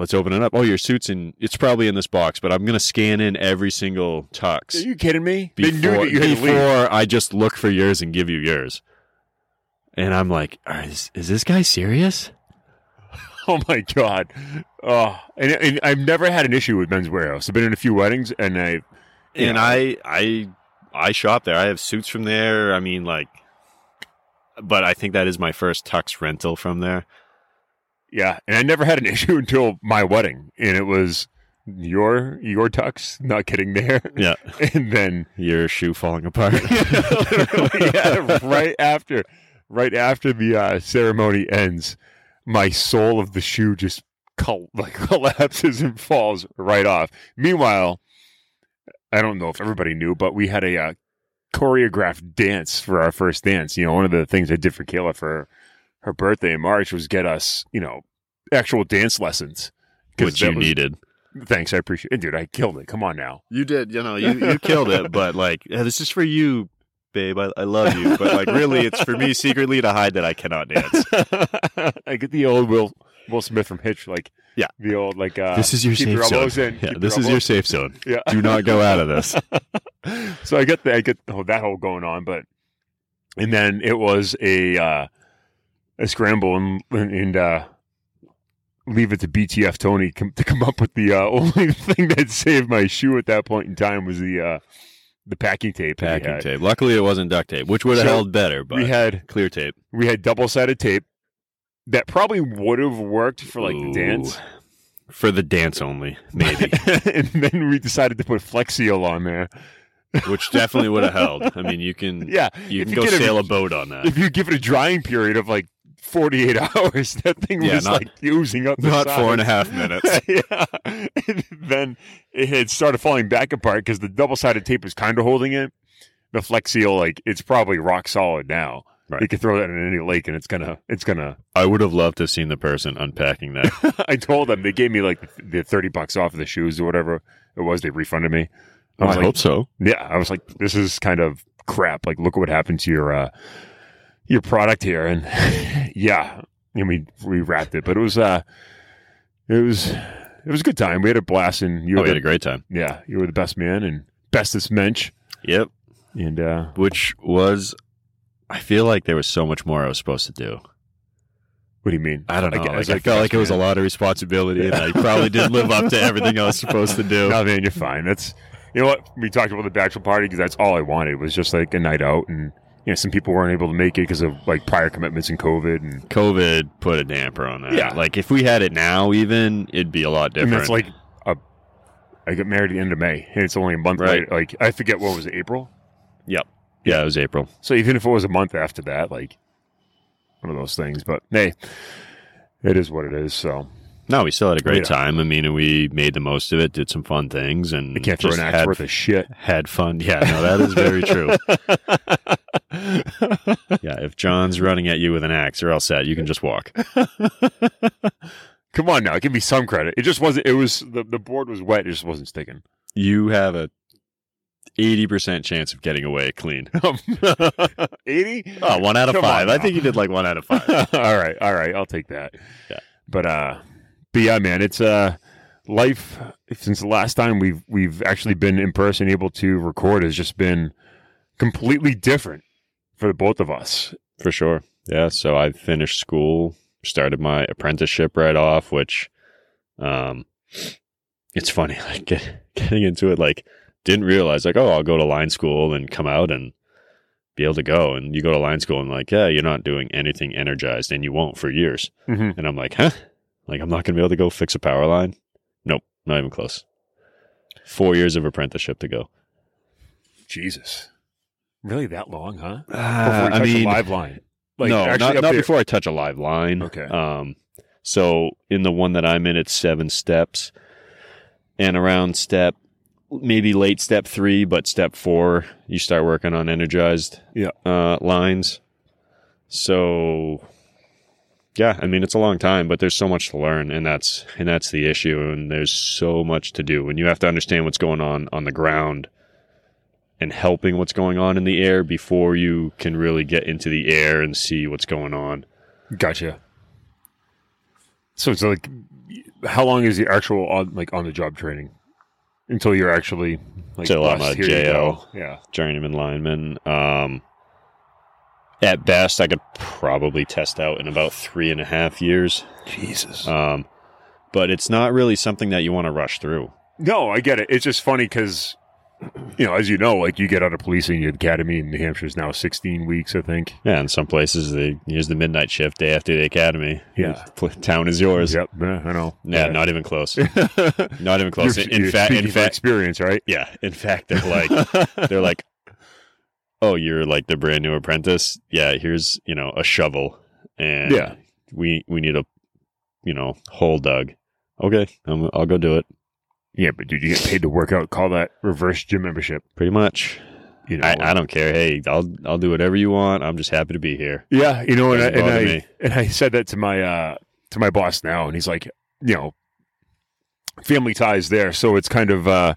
Let's open it up. Oh, your suit's in it's probably in this box, but I'm gonna scan in every single tux. are you kidding me? they knew before, that you had to leave. before I just look for yours and give you yours. And I'm like, "Are- is, is this guy serious? Oh my god! Oh, and, and I've never had an issue with Men's Wearhouse. I've been in a few weddings, and I And Yeah. I, I, I shop there. I have suits from there. I mean, like, but I think that is my first tux rental from there. Yeah, and I never had an issue until my wedding, and it was your your tux not getting there, Yeah, and then your shoe falling apart. Yeah, right after right after the uh, ceremony ends, my sole of the shoe just col- like collapses and falls right off. Meanwhile, I don't know if everybody knew, but we had a uh, choreographed dance for our first dance. You know, one of the things I did for Kayla for her birthday in March was get us, you know, actual dance lessons. which that you was- needed. Thanks, I appreciate it. Dude, I killed it. Come on now. You did. You know, you, you killed it. But like, yeah, this is for you, babe. I, I love you. But like, really, it's for me secretly to hide that I cannot dance. I get the old Will Will Smith from Hitch, like Yeah. the old like uh, this is your keep safe your zone. in, yeah, this your is your safe zone. yeah. Do not go out of this. so I get the, I get the, that whole going on, but and then it was a uh, a scramble and and uh, leave it to BTF Tony to come up with the uh, only thing that saved my shoe at that point in time was the uh, the packing tape. Packing tape. Luckily, it wasn't duct tape, which would have So, held better. But We had clear tape. we had double sided tape that probably would have worked for like the dance. For the dance only, maybe. and then we decided to put Flex Seal on there. which definitely would have held. I mean, you can Yeah, you can you go get a- sail a boat on that. if you give it a drying period of like 48 hours, that thing Yeah, was not- like oozing up. the Not four and a half minutes. yeah. And then it had started falling back apart because the double sided tape was kind of holding it. The Flex Seal, like it's probably rock solid now. Right. You could throw that in any lake and it's gonna, it's gonna. I would have loved to have seen the person unpacking that. I told them they gave me like the 30 bucks off of the shoes or whatever it was. They refunded me. I I, like, hope so. Yeah, I was like, this is kind of crap. Like, look what happened to your uh, your product here, and yeah, and we we wrapped it, but it was uh, it was it was a good time. We had a blast, and you Oh, had a great time. yeah, you were the best man and bestest mensch, Yep. and uh, Which was, I feel like there was so much more I was supposed to do. what do you mean? I don't know. Like, Like, I felt like it was a lot of responsibility, and I probably didn't live up to everything I was supposed to do. No, man, you're fine. That's you know what we talked about the bachelor party because that's all I wanted was just like a night out, and you know some people weren't able to make it because of like prior commitments and COVID, and, COVID put a damper on that. Yeah. Like if we had it now, even it'd be a lot and different. that's like a. I got married at the end of May, and it's only a month Right. later. Like I forget what was it, April. yep. Yeah, it was April. So even if it was a month after that, like one of those things. But hey, it is what it is. So No, we still had a great time. I mean, we made the most of it, did some fun things, and you can't throw an axe had, worth of shit. had fun. Yeah, no, that is very true. Yeah, if John's running at you with an axe, you're all set. You can just walk. Come on now, give me some credit. It just wasn't. It was the the board was wet. It just wasn't sticking. You have a eighty percent chance of getting away clean. Eighty. Oh, one out of Come on five. I think you did like one out of five. all right, all right. I'll take that. Yeah. But uh, but yeah, man, it's uh life since the last time we've we've actually been in person able to record has just been completely different for the both of us. For sure. Yeah. So I finished school, started my apprenticeship right off, which um it's funny, like get, getting into it, like didn't realize like, oh, I'll go to line school and come out and be able to go. And you go to line school and like, yeah, you're not doing anything energized and you won't for years. Mm-hmm. And I'm like, huh? Like I'm not gonna be able to go fix a power line? Nope, not even close. Four years of apprenticeship to go. Jesus, really that long, huh? Before Uh, touch a live line, like no, actually not, not before I touch a live line. Okay. Um, so in the one that I'm in, it's seven steps, and around step, maybe late step three, but step four, you start working on energized Yeah. uh, lines. So, yeah, I mean it's a long time, but there's so much to learn, and that's and that's the issue. And there's so much to do, and you have to understand what's going on on the ground. And helping what's going on in the air before you can really get into the air and see what's going on. Gotcha. So it's like, how long is the actual on, like on the job training until you're actually like Till I'm a. Yeah. journeyman lineman. Um, at best, I could probably test out in about three and a half years. Jesus. Um, but it's not really something that you want to rush through. no, I get it. It's just funny because, you know, as you know, like you get out of policing academy in New Hampshire is now 16 weeks, I think. Yeah, in some places, they use the midnight shift day after the academy. Yeah. Town is yours. Yep. Yeah, I know. Yeah, not even close. not even close. You're- in fact, in fact, experience, right? yeah. In fact, they're like, they're like, oh, you're like the brand new apprentice. Yeah, here's you know a shovel, and Yeah. we we need a you know hole dug. Okay, I'm, I'll go do it. Yeah, but dude, you get paid to work out. Call that reverse gym membership. Pretty much. You know, I, I don't care. Hey, I'll I'll do whatever you want. I'm just happy to be here. Yeah, you know, and, I, and I me. and I said that to my uh to my boss now, and he's like, you know, family ties there, so it's kind of uh.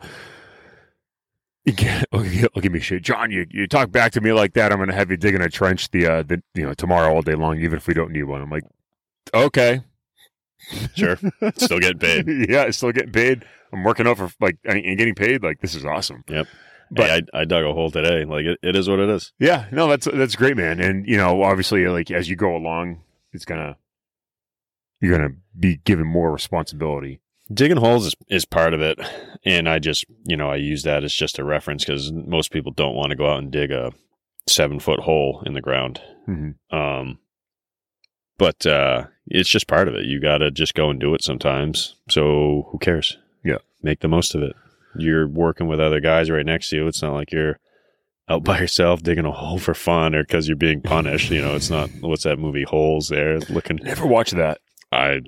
Get, look, at- me, shit, John. You, you talk back to me like that, I'm gonna have you digging a trench the uh the you know tomorrow all day long, even if we don't need one. I'm like, okay, Sure, still getting paid. yeah, still getting paid. I'm working out for like and getting paid. Like this is awesome. Yep. But hey, I, I dug a hole today. Like it, it is what it is. Yeah, no, that's that's great, man. And you know, obviously, like as you go along, it's gonna you're gonna be given more responsibility. Digging holes is, is part of it, and I just you know I use that as just a reference because most people don't want to go out and dig a seven foot hole in the ground. Mm-hmm. Um, but uh, it's just part of it. You got to just go and do it sometimes. So who cares? Yeah. make the most of it. You're working with other guys right next to you. It's not like you're out by yourself digging a hole for fun or because you're being punished. you know, it's not. What's that movie? Holes there looking. Never watched that. I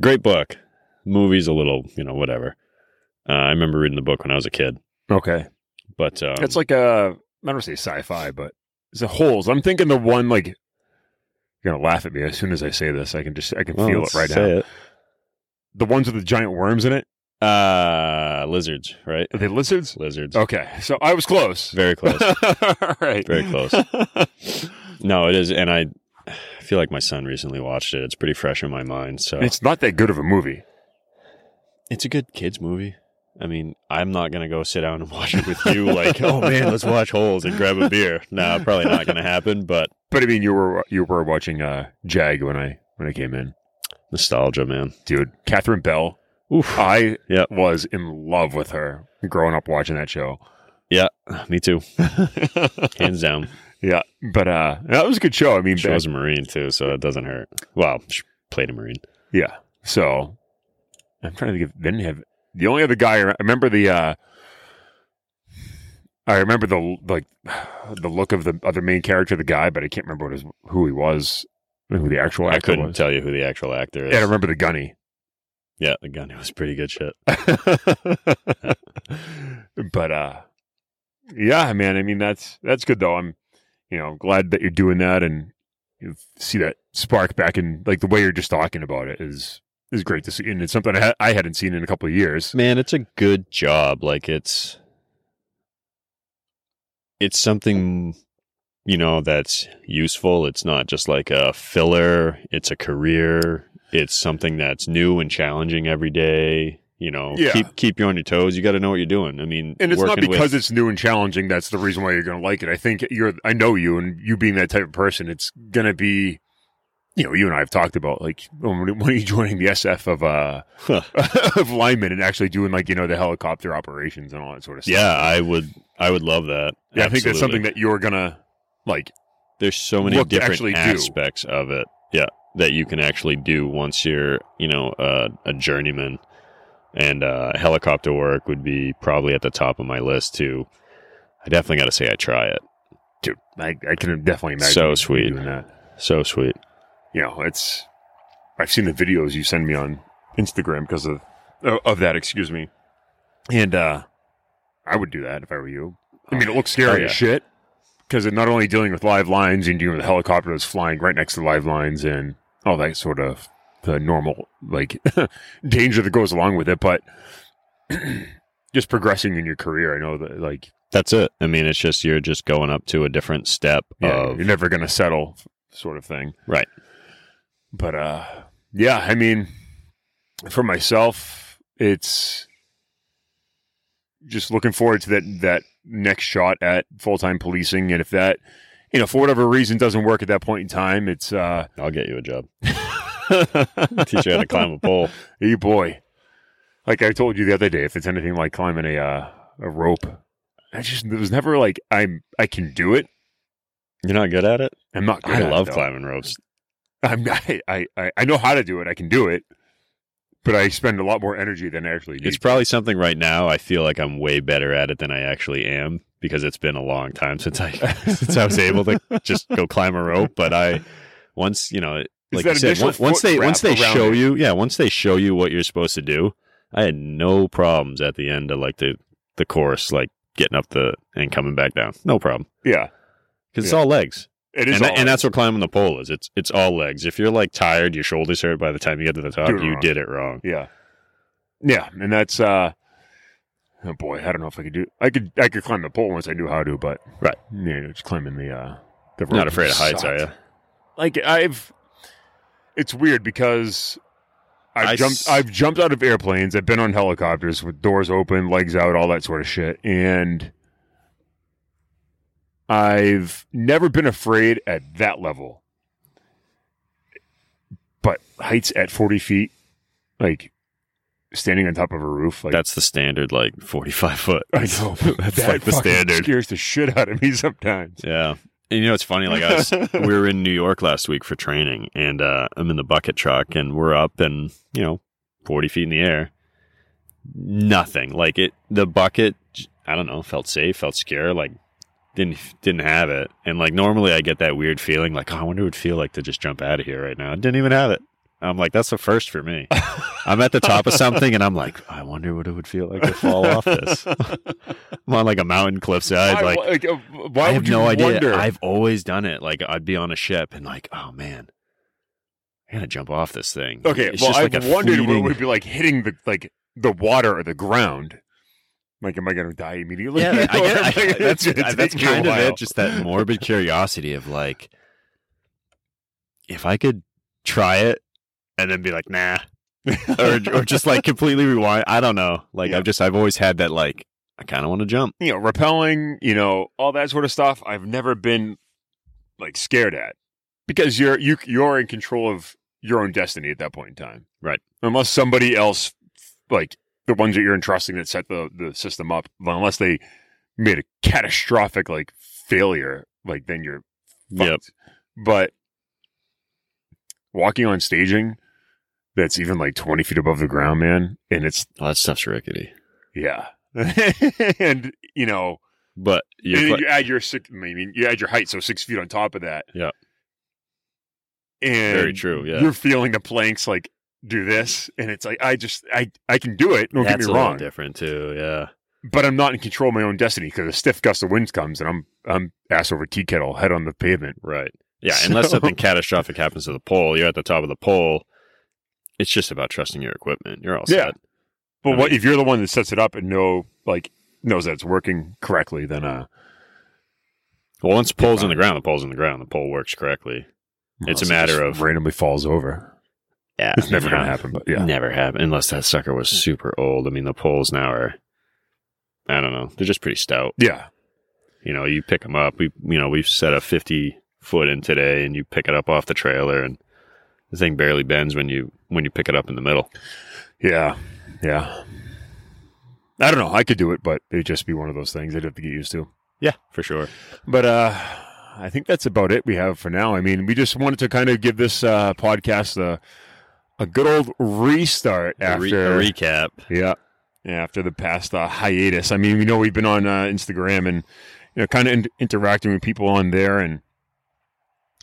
great book. Movie's a little, you know, whatever. Uh, I remember reading the book when I was a kid, Okay, but um, it's like a I don't say sci-fi, but it's a holes. I'm thinking the one like you're gonna laugh at me as soon as I say this. I can just I can well, feel it right say now. It. The ones with the giant worms in it. Uh, lizards, right? Are they lizards? Lizards. Okay, so I was close. Very close. All right, Very close. No, it is, and I I feel like my son recently watched it. It's pretty fresh in my mind. So it's not that good of a movie. A good kids movie. I mean, I'm not gonna go sit down and watch it with you. Like, oh man, let's watch Holes and grab a beer. No, probably not gonna happen. But But I mean, you were you were watching uh, Jag when I when I came in, nostalgia, man. dude. Catherine Bell. Oof. I was in love with her growing up watching that show. Yeah, me too. Hands down. Yeah, but uh, that was a good show. I mean, She was a Marine too, so it doesn't hurt. Well, she played a Marine. yeah. So I'm trying to think. If, you have the only other guy. I remember the. uh I remember the like the look of the other main character, the guy, but I can't remember what his, who he was, who the actual actor I couldn't was. tell you who the actual actor is. Yeah, I remember the gunny. Yeah, the gunny was pretty good shit. but uh yeah man i mean that's that's good though i'm you know glad that you're doing that and you see that spark back in like the way you're just talking about it is is great to see and it's something i, ha- I hadn't seen in a couple of years Man, it's a good job. Like it's it's something you know that's useful. It's not just like a filler. It's a career. it's something that's new and challenging every day. You know, Yeah. keep keep you on your toes. You got to know what you're doing. I mean, And it's not working with- because it's new and challenging that's the reason why you're going to like it. I think you're, I know you, and you being that type of person, it's going to be, you know, you and I have talked about like when, when are you joining the SF of uh of linemen and actually doing like you know the helicopter operations and all that sort of stuff. yeah, I would I would love that. yeah, I think that's something that you're gonna like. there's so many different actually do. aspects of it yeah that you can actually do once you're you know uh, a journeyman and uh, helicopter work would be probably at the top of my list too i definitely got to say i try it Dude, I, I can definitely imagine So sweet. doing that. so sweet You know, it's I've seen the videos you send me on Instagram because of of that. Excuse me, and uh I would do that if I were you. I mean, it looks scary Oh, yeah. as shit because it's not only dealing with live lines and dealing with a helicopter that's flying right next to the live lines and all that sort of the normal like danger that goes along with it, but just progressing in your career. I know that like that's it i mean it's just you're just going up to a different step yeah, of you're never going to settle, sort of thing. right But uh, yeah, I mean, for myself, it's just looking forward to that that next shot at full time policing, and if that, you know, for whatever reason doesn't work at that point in time, it's uh, i'll get you a job teach you how to climb a pole hey boy, like I told you the other day, if it's anything like climbing a uh, a rope, I just it was never like I'm I can do it. you're not good at it I'm not. Good i at it, love though. climbing ropes I'm I, I I I know how to do it. I can do it, but I spend a lot more energy than I actually need. It's probably something right now I feel like I'm way better at it than I actually am because it's been a long time since I since I was able to just go climb a rope. But I once you know, like you said, once, once they once they show it? you, yeah, once they show you what you're supposed to do, I had no problems at the end of like the the course, like getting up the and coming back down, no problem yeah, because it's all legs. It is. And, that- and that's what climbing the pole is. It's it's all legs. If you're like tired, your shoulders hurt by the time you get to the top, you wrong. did it wrong. Yeah. Yeah, and that's uh oh boy, I don't know if I could do I could I could climb the pole once I knew how to, but Right. Yeah, just climbing the uh the You're not afraid of heights, sucked. are you? Like I've it's weird because I've I jumped s- I've jumped out of airplanes, I've been on helicopters with doors open, legs out, all that sort of shit. And I've never been afraid at that level. But heights at 40 feet, like standing on top of a roof, like That's the standard, like 45 foot. I know That's that like the standard. Scares the shit out of me sometimes. Yeah. And you know, it's funny. Like I was, we were in New York last week for training, and uh, I'm in the bucket truck, and we're up and you know, 40 feet in the air. Nothing like it. The bucket, I don't know, felt safe, felt secure. Like didn't didn't have it. And like normally, I get that weird feeling, like oh, I wonder what it'd feel like to just jump out of here right now. I didn't even have it. I'm like, that's the first for me. I'm at the top of something, and I'm like, I wonder what it would feel like to fall off this. I'm on like a mountain cliffside, why, like like, uh, why I would have you no idea. wonder? I've always done it. Like I'd be on a ship and like, oh man, I gotta jump off this thing. Okay, It's well, just I've like a wondered what it would be like hitting the like the water or the ground. Like, am I going to die immediately? Yeah, I I, that's that's take me a kind of it. Just that morbid curiosity of like, if I could try it and then be like, nah, or or just like completely rewind. I don't know. Like Yeah. I've just I've always had that like I kind of want to jump. you know, rappelling, you know, all that sort of stuff. I've never been like scared at because you're you you're in control of your own destiny at that point in time, Right. Unless somebody else, like the ones that you're entrusting that set the the system up, unless they made a catastrophic like failure, like then you're Yep. fucked. But walking on staging that's even like 20 feet above the ground, man, and it's Oh, that stuff's rickety. yeah. and you know, But you add your six. I mean, you add your height, so six feet on top of that. Yeah. And Very true, yeah. you're feeling the planks like do this, and it's like I just I I can do it. Don't that's get me a wrong, different too. Yeah. but I'm not in control of my own destiny because a stiff gust of wind comes, and I'm I'm ass over tea kettle, head on the pavement. Right. Yeah. Unless something catastrophic happens to the pole, you're at the top of the pole. It's just about trusting your equipment. You're all Yeah. set. But I what mean- if you're the one that sets it up and know like knows that it's working correctly? Then uh, Well, once the pole's in the ground, the pole's in the ground. The pole works correctly. It's a matter of- randomly falls over. Yeah, It's never gonna happen, but yeah. never happen unless that sucker was super old. I mean, the poles now are, I don't know, they're just pretty stout. Yeah. You know, you pick them up. We, you know, we've set a fifty foot in today, and you pick it up off the trailer, and the thing barely bends when you when you pick it up in the middle. Yeah. Yeah. I don't know. I could do it, but it'd just be one of those things I'd have to get used to. Yeah, for sure. But uh, I think that's about it we have for now. I mean, we just wanted to kind of give this uh, podcast a a good old restart A, re- after a recap. yeah after the past uh, hiatus. I mean, we know we've been on uh, Instagram and you know kind of in- interacting with people on there. And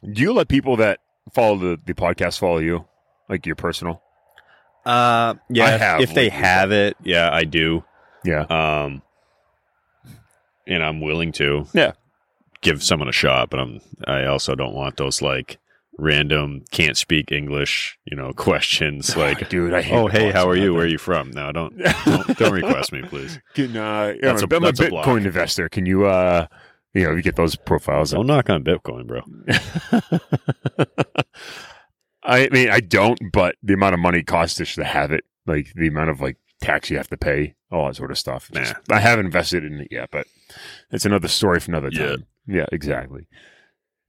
do you let people that follow the the podcast follow you, like your personal? Uh, yeah. I have if they have it, yeah, I do. Yeah. Um, and I'm willing to. Yeah. Give someone a shot, but I'm. I also don't want those like random can't speak English, you know, questions like, dude, I hate "Oh, hey, how are you? that. Where are you from?" No, don't don't, don't request me, please. Can, uh, yeah, That's I'm a- a, I'm a that's a. Bitcoin investor. Can you, uh, you know, you get those profiles? Don't knock on Bitcoin, bro. I mean, I don't, but the amount of money it costs just to have it, like the amount of like tax you have to pay, all that sort of stuff. Just- I haven't invested in it yet, but it's another story for another Yeah. time. Yeah, exactly.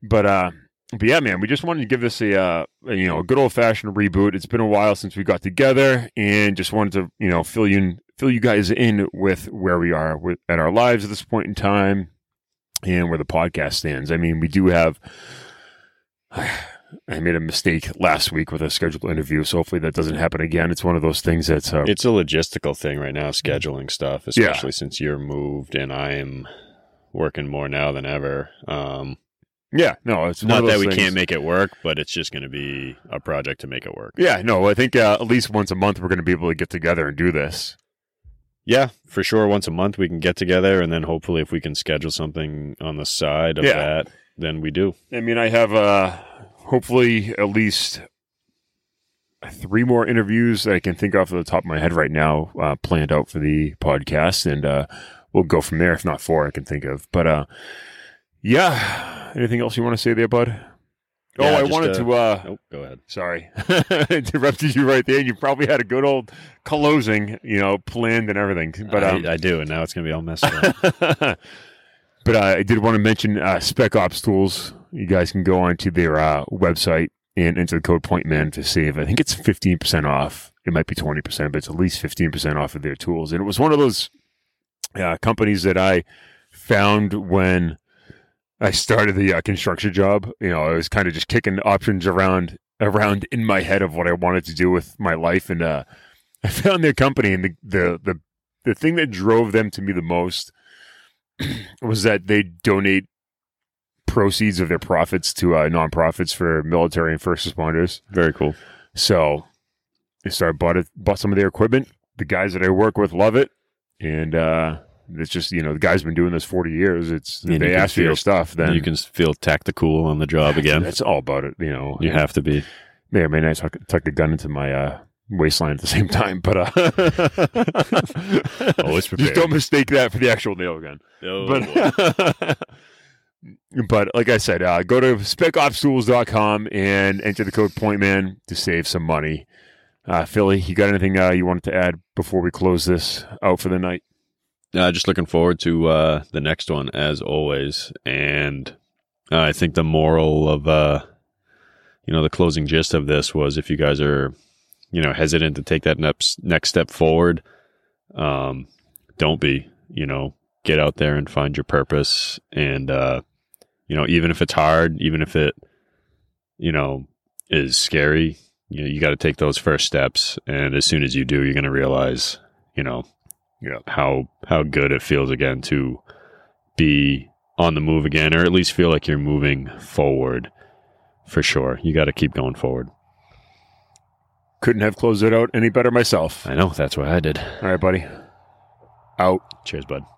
But uh, but yeah, man, we just wanted to give this a uh, you know a good old fashioned reboot. It's been a while since we got together, and just wanted to you know fill you in, fill you guys in with where we are with at our lives at this point in time, and where the podcast stands. I mean, we do have. I made a mistake last week with a scheduled interview, so hopefully that doesn't happen again. It's one of those things that's uh, It's a logistical thing right now, scheduling stuff, especially since you're moved and I am working more now than ever. Um, yeah, no, it's not that we things- can't make it work, but it's just going to be a project to make it work. Yeah, no, I think uh, at least once a month we're going to be able to get together and do this. Yeah, for sure. Once a month we can get together, and then hopefully, if we can schedule something on the side of Yeah. that, then we do. I mean, I have uh, hopefully at least three more interviews that I can think off of the top of my head right now uh, planned out for the podcast, and uh, we'll go from there. If not four, I can think of. But uh, yeah, anything else you want to say there, bud? Oh, I wanted uh, to. Uh, Oh, go ahead. Sorry, interrupted you right there. You probably had a good old closing, you know, planned and everything. But um, I, I do, and now it's going to be all messed up. but uh, I did want to mention uh, Spec Ops Tools. You guys can go onto their uh, website and enter the code PointMan to save. I think it's fifteen percent off. It might be twenty percent, but it's at least fifteen percent off of their tools. And it was one of those uh, companies that I found when I started the uh, construction job. You know, I was kind of just kicking options around around in my head of what I wanted to do with my life, and uh, I found their company, and the the the the thing that drove them to me the most was that they donate proceeds of their profits to uh, nonprofits for military and first responders. Very cool. So I started bought it, bought some of their equipment. The guys that I work with love it, and uh, it's just you know the guy's been doing this forty years. It's And they can ask for your stuff, then you can feel tactical on the job again. That's all about it, you know. You have to be. may or may not tuck, tuck a gun into my uh, waistline at the same time, but uh, Always just prepared. don't mistake that for the actual nail gun. Oh, but but like I said, uh, go to specopstools.com and enter the code PointMan to save some money. Uh, Philly, you got anything uh, you wanted to add before we close this out for the night? Uh, just looking forward to uh, the next one as always, and uh, I think the moral of uh, you know the closing gist of this was if you guys are you know hesitant to take that next next step forward, um, don't be. You know, get out there and find your purpose, and uh, you know even if it's hard, even if it you know is scary, you know you got to take those first steps, and as soon as you do, you're going to realize you know Yeah. how how good it feels again to be on the move again, or at least feel like you're moving forward. For sure, you got to keep going forward. Couldn't have closed it out any better myself. I know that's what I did. All right, buddy. Out. Cheers, bud.